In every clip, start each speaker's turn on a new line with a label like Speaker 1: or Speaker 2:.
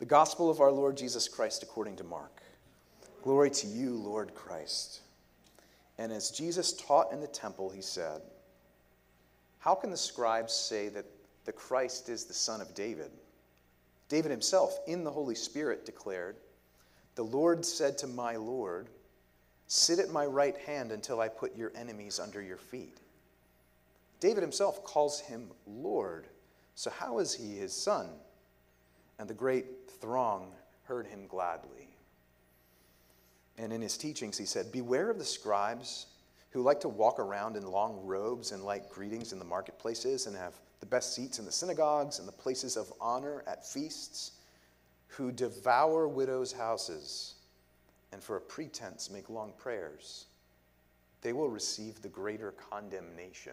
Speaker 1: The gospel of our Lord Jesus Christ according to Mark. Glory to you, Lord Christ. And as Jesus taught in the temple, he said, How can the scribes say that the Christ is the son of David? David himself, in the Holy Spirit, declared, The Lord said to my Lord, Sit at my right hand until I put your enemies under your feet. David himself calls him Lord. So, how is he his son? And the great throng heard him gladly. And in his teachings, he said, Beware of the scribes who like to walk around in long robes and light greetings in the marketplaces and have the best seats in the synagogues and the places of honor at feasts, who devour widows' houses and for a pretense make long prayers. They will receive the greater condemnation.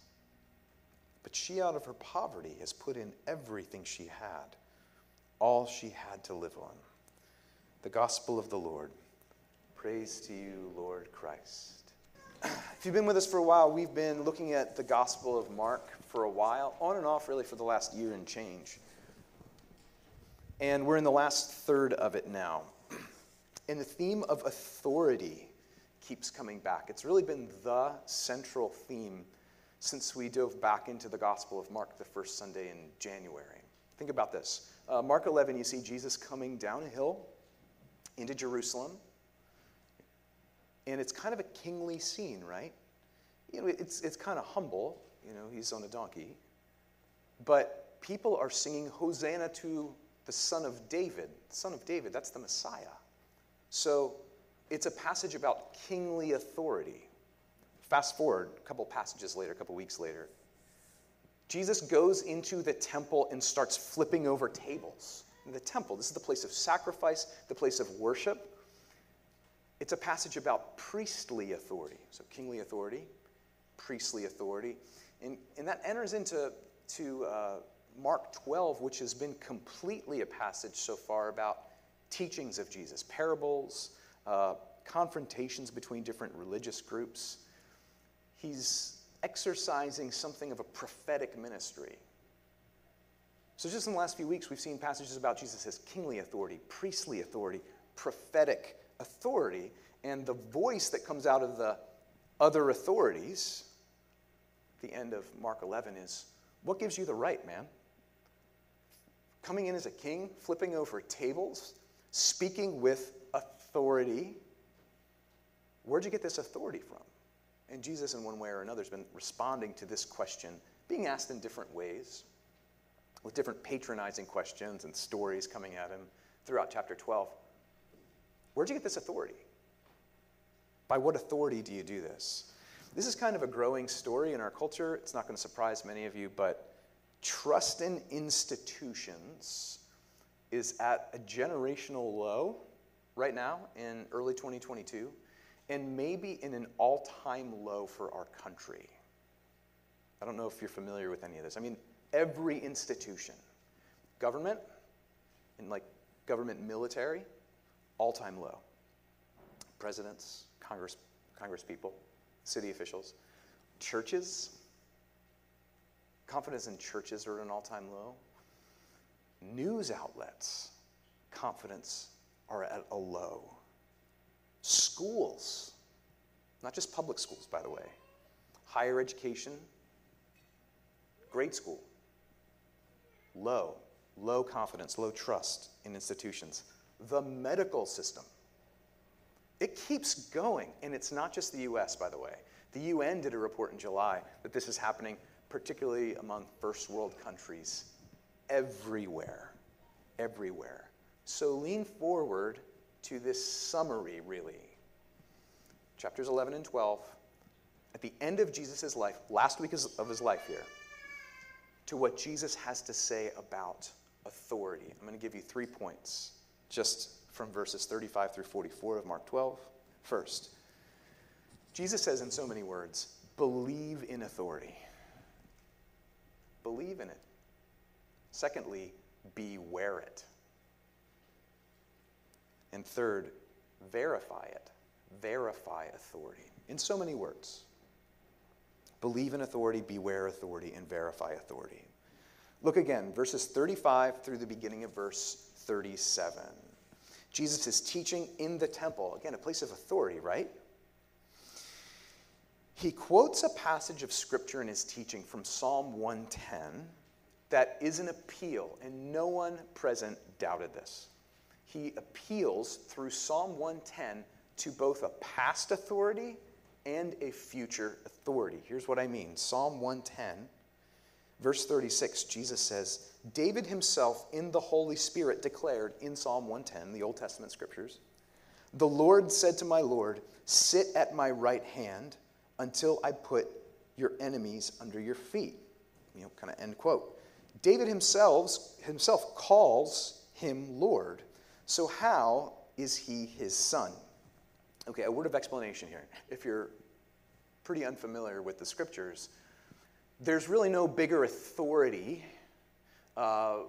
Speaker 1: But she, out of her poverty, has put in everything she had, all she had to live on. The gospel of the Lord. Praise to you, Lord Christ. If you've been with us for a while, we've been looking at the gospel of Mark for a while, on and off, really, for the last year and change. And we're in the last third of it now. And the theme of authority keeps coming back. It's really been the central theme since we dove back into the Gospel of Mark the first Sunday in January. Think about this. Uh, Mark 11, you see Jesus coming down a hill into Jerusalem. And it's kind of a kingly scene, right? You know, it's, it's kind of humble. You know, he's on a donkey. But people are singing Hosanna to the Son of David. Son of David, that's the Messiah. So it's a passage about kingly authority. Fast forward a couple passages later, a couple weeks later. Jesus goes into the temple and starts flipping over tables. In the temple, this is the place of sacrifice, the place of worship. It's a passage about priestly authority. So, kingly authority, priestly authority. And, and that enters into to, uh, Mark 12, which has been completely a passage so far about teachings of Jesus, parables, uh, confrontations between different religious groups he's exercising something of a prophetic ministry. So, just in the last few weeks, we've seen passages about Jesus' kingly authority, priestly authority, prophetic authority, and the voice that comes out of the other authorities. The end of Mark 11 is what gives you the right, man? Coming in as a king, flipping over tables, speaking with authority. Where'd you get this authority from? And Jesus, in one way or another, has been responding to this question, being asked in different ways, with different patronizing questions and stories coming at him throughout chapter 12. Where'd you get this authority? By what authority do you do this? This is kind of a growing story in our culture. It's not going to surprise many of you, but trust in institutions is at a generational low right now in early 2022 and maybe in an all time low for our country. I don't know if you're familiar with any of this. I mean, every institution, government, and like government military, all time low. Presidents, Congress, Congress people, city officials, churches, confidence in churches are at an all time low. News outlets, confidence are at a low. Schools, not just public schools, by the way, higher education, grade school, low, low confidence, low trust in institutions. The medical system, it keeps going. And it's not just the US, by the way. The UN did a report in July that this is happening, particularly among first world countries, everywhere. Everywhere. So lean forward to this summary, really. Chapters 11 and 12, at the end of Jesus' life, last week of his life here, to what Jesus has to say about authority. I'm going to give you three points. just from verses 35 through 44 of Mark 12. First, Jesus says in so many words, believe in authority. Believe in it. Secondly, beware it. And third, verify it. Verify authority. In so many words. Believe in authority, beware authority, and verify authority. Look again, verses 35 through the beginning of verse 37. Jesus is teaching in the temple. Again, a place of authority, right? He quotes a passage of scripture in his teaching from Psalm 110 that is an appeal, and no one present doubted this. He appeals through Psalm 110 to both a past authority and a future authority. Here's what I mean Psalm 110, verse 36, Jesus says, David himself in the Holy Spirit declared in Psalm 110, the Old Testament scriptures, The Lord said to my Lord, Sit at my right hand until I put your enemies under your feet. You know, kind of end quote. David himself, himself calls him Lord. So, how is he his son? Okay, a word of explanation here. If you're pretty unfamiliar with the scriptures, there's really no bigger authority uh,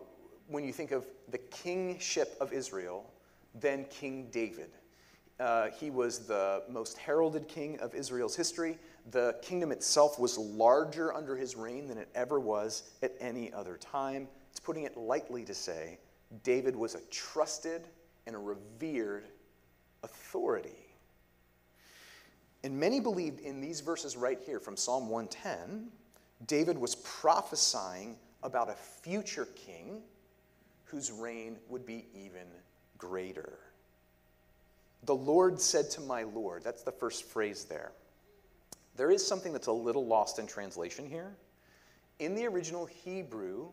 Speaker 1: when you think of the kingship of Israel than King David. Uh, he was the most heralded king of Israel's history. The kingdom itself was larger under his reign than it ever was at any other time. It's putting it lightly to say David was a trusted and a revered authority. And many believed in these verses right here from Psalm 110, David was prophesying about a future king whose reign would be even greater. The Lord said to my Lord, that's the first phrase there. There is something that's a little lost in translation here. In the original Hebrew,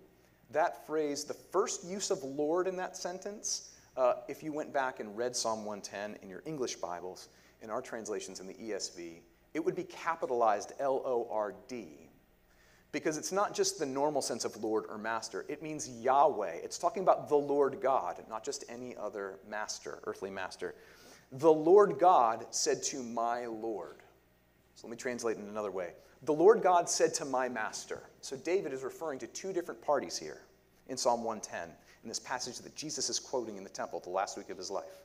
Speaker 1: that phrase, the first use of Lord in that sentence, uh, if you went back and read Psalm 110 in your English Bibles, in our translations in the ESV, it would be capitalized L O R D because it's not just the normal sense of Lord or Master. It means Yahweh. It's talking about the Lord God, not just any other master, earthly master. The Lord God said to my Lord. So let me translate in another way. The Lord God said to my master. So David is referring to two different parties here in Psalm 110, in this passage that Jesus is quoting in the temple the last week of his life.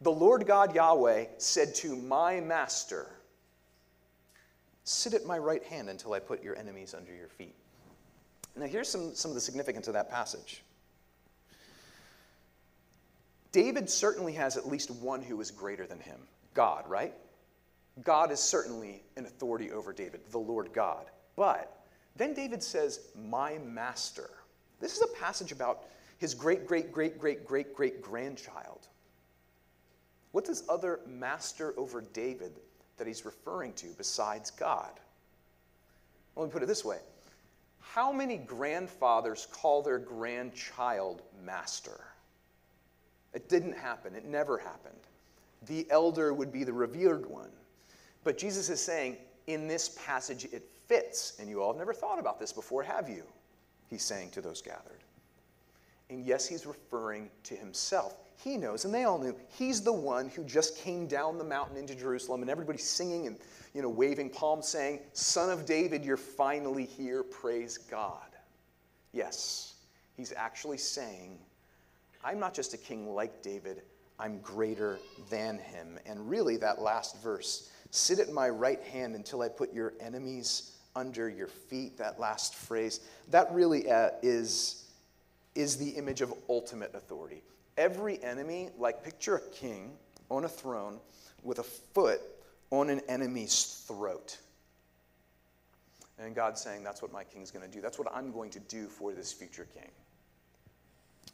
Speaker 1: The Lord God Yahweh said to my master, Sit at my right hand until I put your enemies under your feet. Now, here's some, some of the significance of that passage. David certainly has at least one who is greater than him God, right? God is certainly an authority over David, the Lord God. But then David says, My master. This is a passage about his great, great, great, great, great, great grandchild. What does other master over David that he's referring to besides God? Let me put it this way How many grandfathers call their grandchild master? It didn't happen, it never happened. The elder would be the revered one. But Jesus is saying, in this passage, it fits. And you all have never thought about this before, have you? He's saying to those gathered. And yes, he's referring to himself. He knows, and they all knew, he's the one who just came down the mountain into Jerusalem, and everybody's singing and you know, waving palms, saying, Son of David, you're finally here. Praise God. Yes, he's actually saying, I'm not just a king like David, I'm greater than him. And really, that last verse sit at my right hand until I put your enemies under your feet, that last phrase, that really uh, is, is the image of ultimate authority. Every enemy, like picture a king on a throne with a foot on an enemy's throat. And God's saying, That's what my king's going to do. That's what I'm going to do for this future king.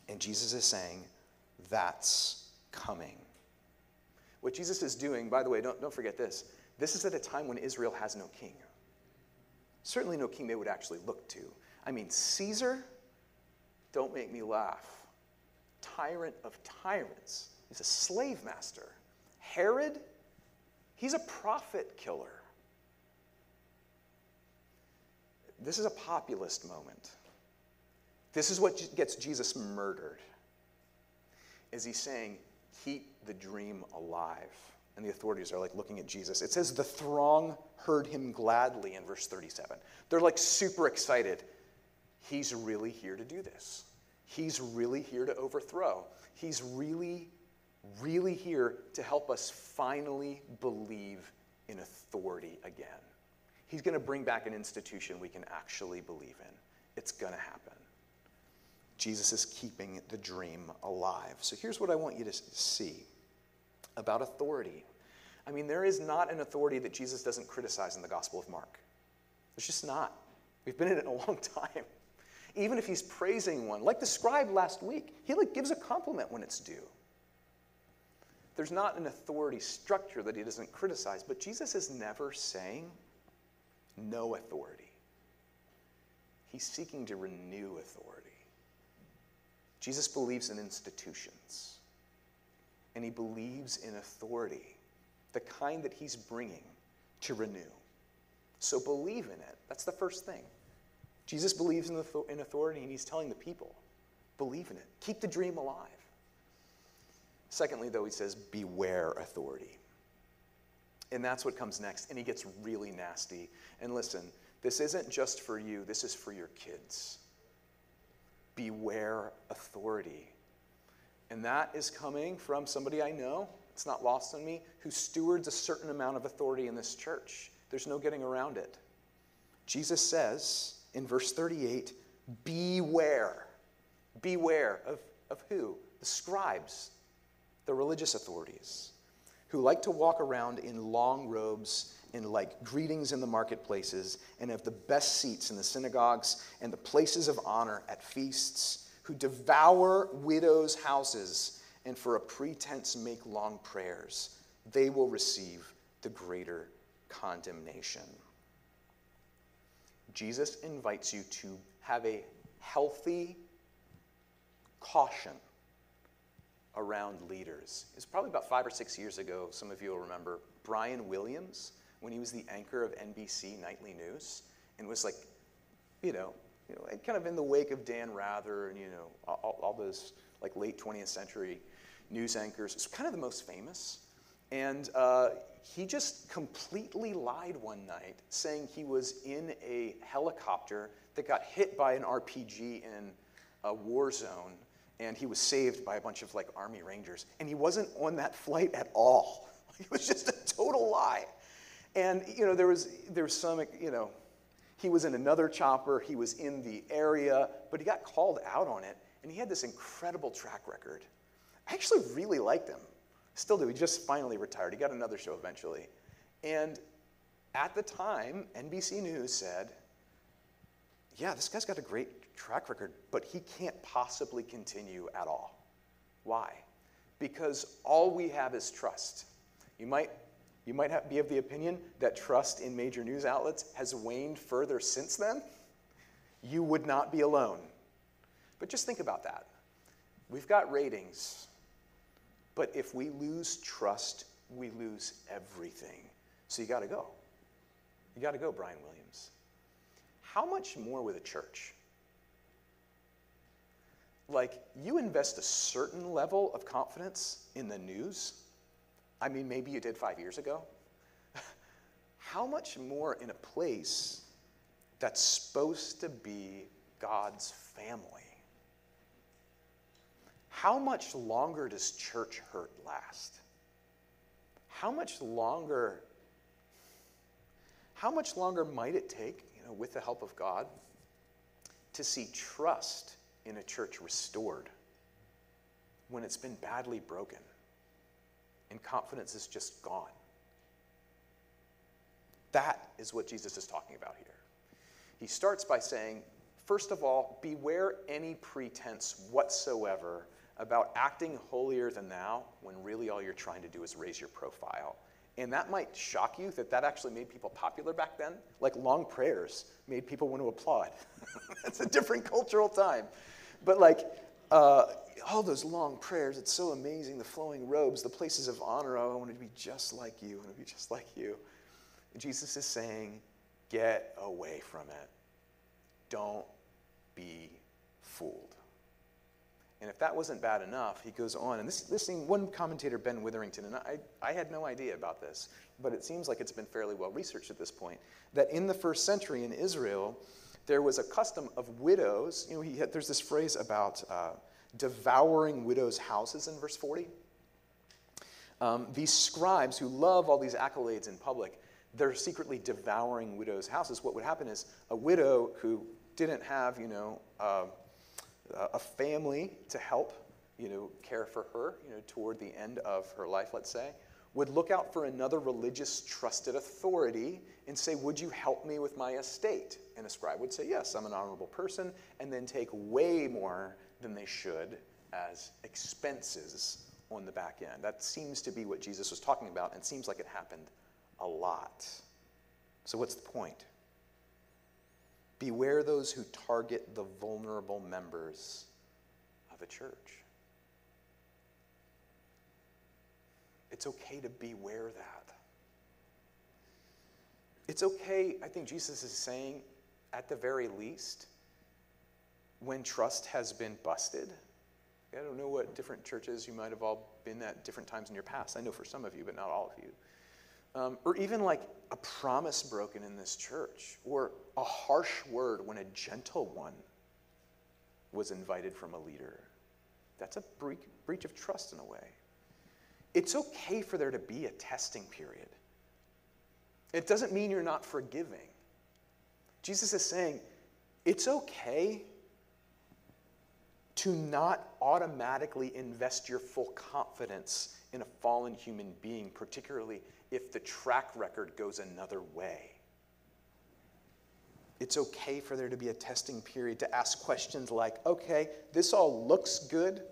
Speaker 1: And Jesus is saying, That's coming. What Jesus is doing, by the way, don't, don't forget this. This is at a time when Israel has no king. Certainly no king they would actually look to. I mean, Caesar, don't make me laugh. Tyrant of tyrants. He's a slave master. Herod, he's a prophet killer. This is a populist moment. This is what gets Jesus murdered. is he saying, keep the dream alive. And the authorities are like looking at Jesus. It says, the throng heard him gladly in verse 37. They're like super excited. He's really here to do this. He's really here to overthrow. He's really, really here to help us finally believe in authority again. He's going to bring back an institution we can actually believe in. It's going to happen. Jesus is keeping the dream alive. So here's what I want you to see about authority. I mean, there is not an authority that Jesus doesn't criticize in the Gospel of Mark. There's just not. We've been in it a long time. Even if he's praising one, like the scribe last week, he like gives a compliment when it's due. There's not an authority structure that he doesn't criticize, but Jesus is never saying no authority. He's seeking to renew authority. Jesus believes in institutions, and he believes in authority, the kind that he's bringing to renew. So believe in it. That's the first thing. Jesus believes in, in authority, and he's telling the people believe in it, keep the dream alive. Secondly, though, he says, beware authority. And that's what comes next. And he gets really nasty. And listen, this isn't just for you, this is for your kids beware authority. And that is coming from somebody I know, it's not lost on me, who stewards a certain amount of authority in this church. There's no getting around it. Jesus says in verse 38 Beware. Beware of, of who? The scribes, the religious authorities, who like to walk around in long robes in like greetings in the marketplaces and have the best seats in the synagogues and the places of honor at feasts, who devour widows' houses and for a pretense make long prayers, they will receive the greater condemnation. Jesus invites you to have a healthy caution around leaders. It's probably about five or six years ago, some of you will remember, Brian Williams when he was the anchor of NBC Nightly News and was like, you know, you know, kind of in the wake of Dan Rather and, you know, all, all those like late 20th century news anchors. It's kind of the most famous. And uh, he just completely lied one night, saying he was in a helicopter that got hit by an RPG in a war zone, and he was saved by a bunch of like Army Rangers. And he wasn't on that flight at all. It was just a total lie. And, you know, there was, there was some, you know, he was in another chopper, he was in the area, but he got called out on it, and he had this incredible track record. I actually really liked him. Still do. He just finally retired. He got another show eventually. And at the time, NBC News said, yeah, this guy's got a great track record, but he can't possibly continue at all. Why? Because all we have is trust. You might you might have, be of the opinion that trust in major news outlets has waned further since then. You would not be alone. But just think about that. We've got ratings, but if we lose trust, we lose everything. So you got to go. You got to go, Brian Williams. How much more with a church? Like, you invest a certain level of confidence in the news I mean, maybe you did five years ago. How much more in a place that's supposed to be God's family? How much longer does church hurt last? How much longer how much longer might it take, you know, with the help of God, to see trust in a church restored when it's been badly broken? And confidence is just gone. That is what Jesus is talking about here. He starts by saying, first of all, beware any pretense whatsoever about acting holier than thou when really all you're trying to do is raise your profile. And that might shock you that that actually made people popular back then. Like long prayers made people want to applaud. It's a different cultural time. But like, uh, all those long prayers, it's so amazing. The flowing robes, the places of honor. Oh, I want to be just like you. I want to be just like you. Jesus is saying, get away from it. Don't be fooled. And if that wasn't bad enough, he goes on. And this, this thing, one commentator, Ben Witherington, and I, I had no idea about this, but it seems like it's been fairly well researched at this point, that in the first century in Israel, there was a custom of widows. You know, had, there's this phrase about uh, devouring widows' houses in verse 40. Um, these scribes who love all these accolades in public, they're secretly devouring widows' houses. What would happen is a widow who didn't have, you know, uh, a family to help, you know, care for her, you know, toward the end of her life, let's say, would look out for another religious trusted authority and say, Would you help me with my estate? And a scribe would say, Yes, I'm an honorable person, and then take way more than they should as expenses on the back end. That seems to be what Jesus was talking about, and seems like it happened a lot. So, what's the point? Beware those who target the vulnerable members of a church. It's okay to beware that. It's okay, I think Jesus is saying, at the very least, when trust has been busted. I don't know what different churches you might have all been at different times in your past. I know for some of you, but not all of you. Um, or even like a promise broken in this church, or a harsh word when a gentle one was invited from a leader. That's a breach of trust in a way. It's okay for there to be a testing period. It doesn't mean you're not forgiving. Jesus is saying it's okay to not automatically invest your full confidence in a fallen human being, particularly if the track record goes another way. It's okay for there to be a testing period to ask questions like, okay, this all looks good.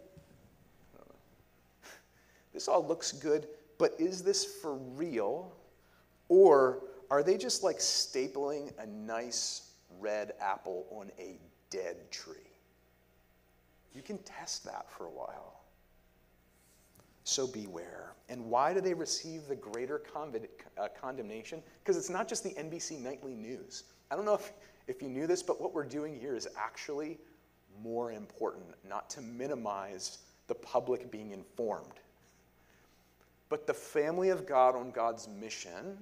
Speaker 1: This all looks good, but is this for real? Or are they just like stapling a nice red apple on a dead tree? You can test that for a while. So beware. And why do they receive the greater uh, condemnation? Because it's not just the NBC nightly news. I don't know if, if you knew this, but what we're doing here is actually more important, not to minimize the public being informed. But the family of God on God's mission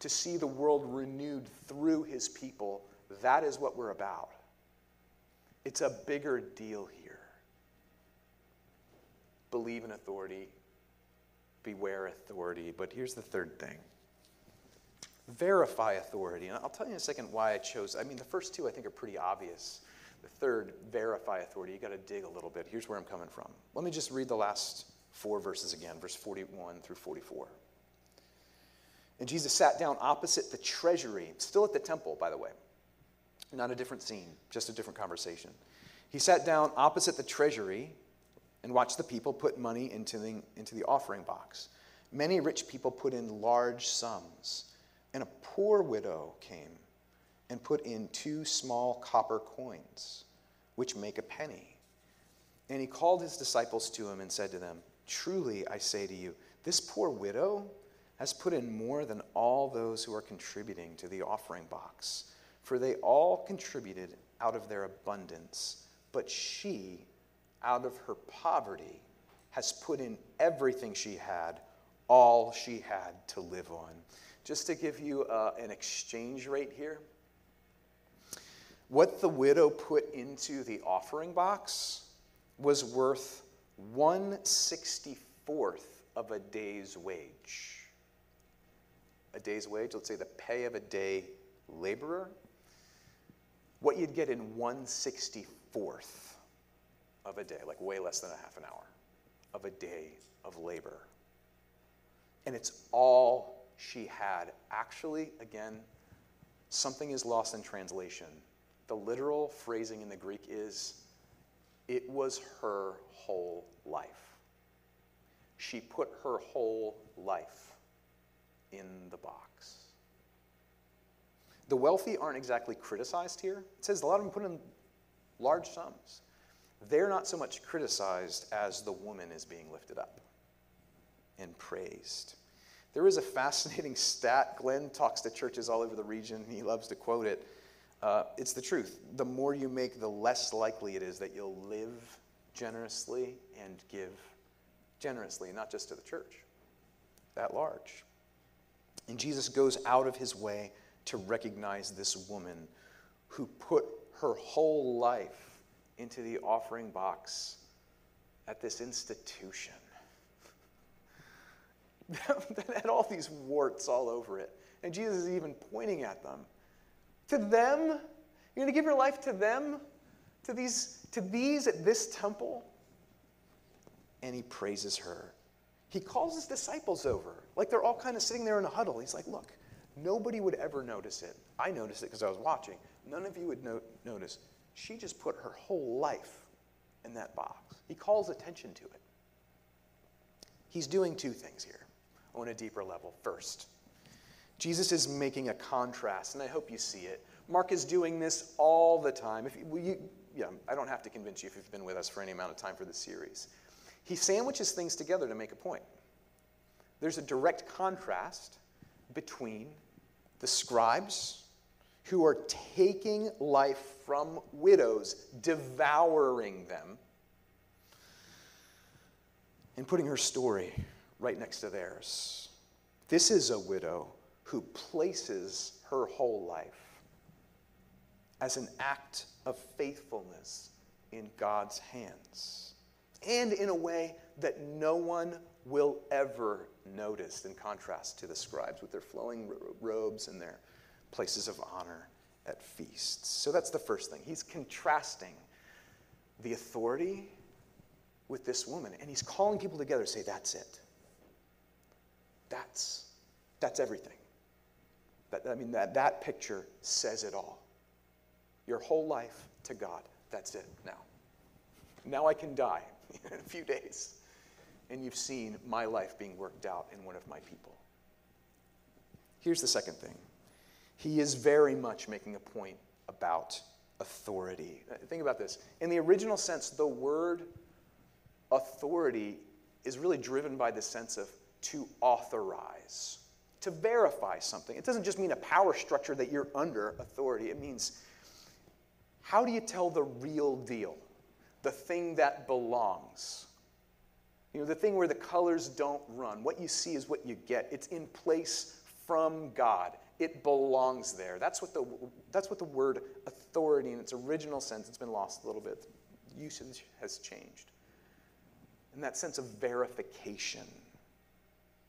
Speaker 1: to see the world renewed through his people, that is what we're about. It's a bigger deal here. Believe in authority, beware authority. But here's the third thing verify authority. And I'll tell you in a second why I chose. I mean, the first two I think are pretty obvious. The third, verify authority. You got to dig a little bit. Here's where I'm coming from. Let me just read the last four verses again, verse 41 through 44. And Jesus sat down opposite the treasury, still at the temple, by the way. Not a different scene, just a different conversation. He sat down opposite the treasury and watched the people put money into the, into the offering box. Many rich people put in large sums, and a poor widow came and put in two small copper coins, which make a penny. And he called his disciples to him and said to them, Truly, I say to you, this poor widow has put in more than all those who are contributing to the offering box for they all contributed out of their abundance, but she, out of her poverty, has put in everything she had, all she had to live on. Just to give you uh, an exchange rate here, what the widow put into the offering box was worth 164th of a day's wage. A day's wage, let's say the pay of a day laborer, what you'd get in 164th of a day, like way less than a half an hour of a day of labor. And it's all she had. Actually, again, something is lost in translation. The literal phrasing in the Greek is, it was her whole life. She put her whole life in the box. The wealthy aren't exactly criticized here. It says a lot of them put in large sums. They're not so much criticized as the woman is being lifted up and praised. There is a fascinating stat. Glenn talks to churches all over the region, and he loves to quote it. Uh, it's the truth. The more you make, the less likely it is that you'll live generously and give generously, not just to the church, that large. And Jesus goes out of his way to recognize this woman who put her whole life into the offering box at this institution that had all these warts all over it. And Jesus is even pointing at them. To them? You're going to give your life to them? To these, to these at this temple? And he praises her. He calls his disciples over. Like they're all kind of sitting there in a huddle. He's like, Look, nobody would ever notice it. I noticed it because I was watching. None of you would no- notice. She just put her whole life in that box. He calls attention to it. He's doing two things here on a deeper level. First, Jesus is making a contrast, and I hope you see it. Mark is doing this all the time. If you, yeah, I don't have to convince you if you've been with us for any amount of time for this series. He sandwiches things together to make a point. There's a direct contrast between the scribes who are taking life from widows, devouring them, and putting her story right next to theirs. This is a widow who places her whole life as an act of faithfulness in God's hands, and in a way that no one will ever notice, in contrast to the scribes with their flowing robes and their places of honor at feasts. So that's the first thing. He's contrasting the authority with this woman, and he's calling people together to say, That's it. That's, that's everything. That, I mean, that, that picture says it all. Your whole life to God. That's it now. Now I can die in a few days. And you've seen my life being worked out in one of my people. Here's the second thing he is very much making a point about authority. Uh, think about this. In the original sense, the word authority is really driven by the sense of to authorize, to verify something. It doesn't just mean a power structure that you're under authority, it means how do you tell the real deal, the thing that belongs? You know, the thing where the colors don't run. What you see is what you get. It's in place from God. It belongs there. That's what the, that's what the word authority in its original sense, it's been lost a little bit. Usage has changed. And that sense of verification.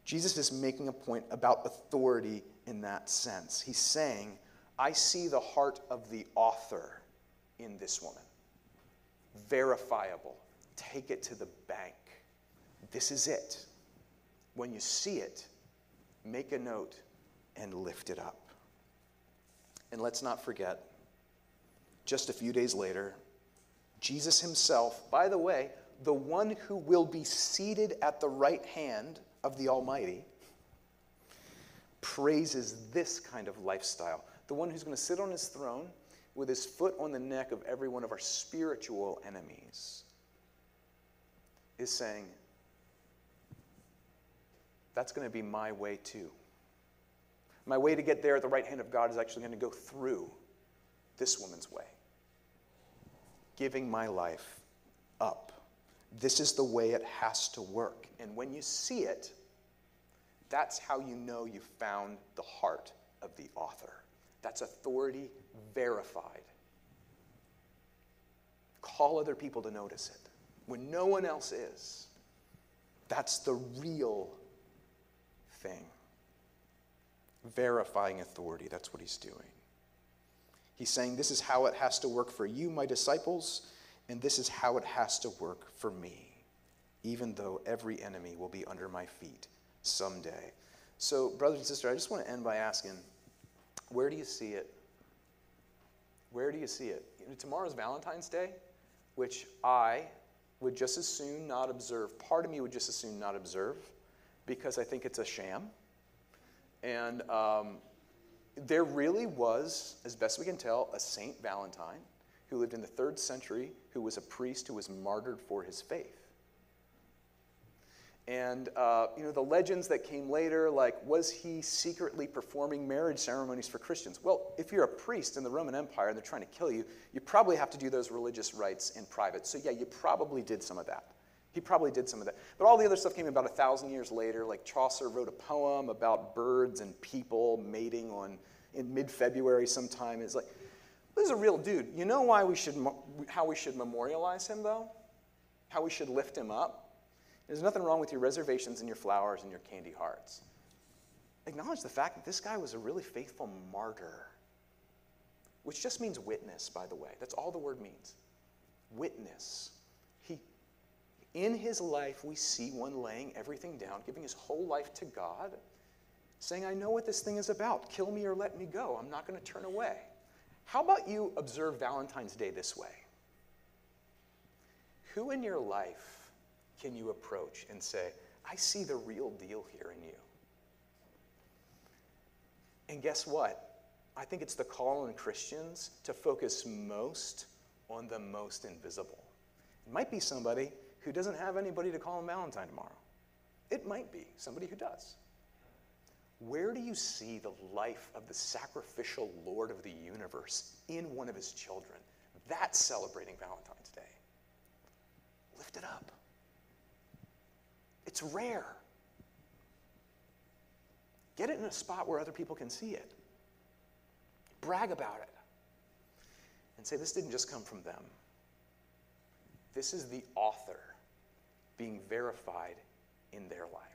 Speaker 1: Jesus is making a point about authority in that sense. He's saying, I see the heart of the author in this woman. Verifiable. Take it to the bank. This is it. When you see it, make a note and lift it up. And let's not forget, just a few days later, Jesus himself, by the way, the one who will be seated at the right hand of the Almighty praises this kind of lifestyle. The one who's going to sit on his throne with his foot on the neck of every one of our spiritual enemies is saying, That's going to be my way too. My way to get there at the right hand of God is actually going to go through this woman's way, giving my life up. This is the way it has to work. And when you see it, that's how you know you found the heart of the author. That's authority verified. Call other people to notice it when no one else is. That's the real thing. Verifying authority, that's what he's doing. He's saying, This is how it has to work for you, my disciples, and this is how it has to work for me, even though every enemy will be under my feet someday. So, brothers and sisters, I just want to end by asking where do you see it? Where do you see it? You know, tomorrow's Valentine's Day, which I would just as soon not observe. Part of me would just as soon not observe because I think it's a sham. And um, there really was, as best we can tell, a Saint Valentine who lived in the third century, who was a priest who was martyred for his faith. And uh, you know the legends that came later, like was he secretly performing marriage ceremonies for Christians? Well, if you're a priest in the Roman Empire and they're trying to kill you, you probably have to do those religious rites in private. So yeah, you probably did some of that. He probably did some of that. But all the other stuff came about a thousand years later. Like Chaucer wrote a poem about birds and people mating on in mid-February sometime. It's like this is a real dude. You know why we should how we should memorialize him though? How we should lift him up? There's nothing wrong with your reservations and your flowers and your candy hearts. Acknowledge the fact that this guy was a really faithful martyr, which just means witness, by the way. That's all the word means. Witness. He, in his life, we see one laying everything down, giving his whole life to God, saying, I know what this thing is about. Kill me or let me go. I'm not going to turn away. How about you observe Valentine's Day this way? Who in your life can you approach and say, I see the real deal here in you? And guess what? I think it's the call on Christians to focus most on the most invisible. It might be somebody who doesn't have anybody to call on Valentine tomorrow. It might be somebody who does. Where do you see the life of the sacrificial Lord of the universe in one of his children? That's celebrating Valentine's Day. Lift it up. It's rare. Get it in a spot where other people can see it. Brag about it. And say, this didn't just come from them. This is the author being verified in their life.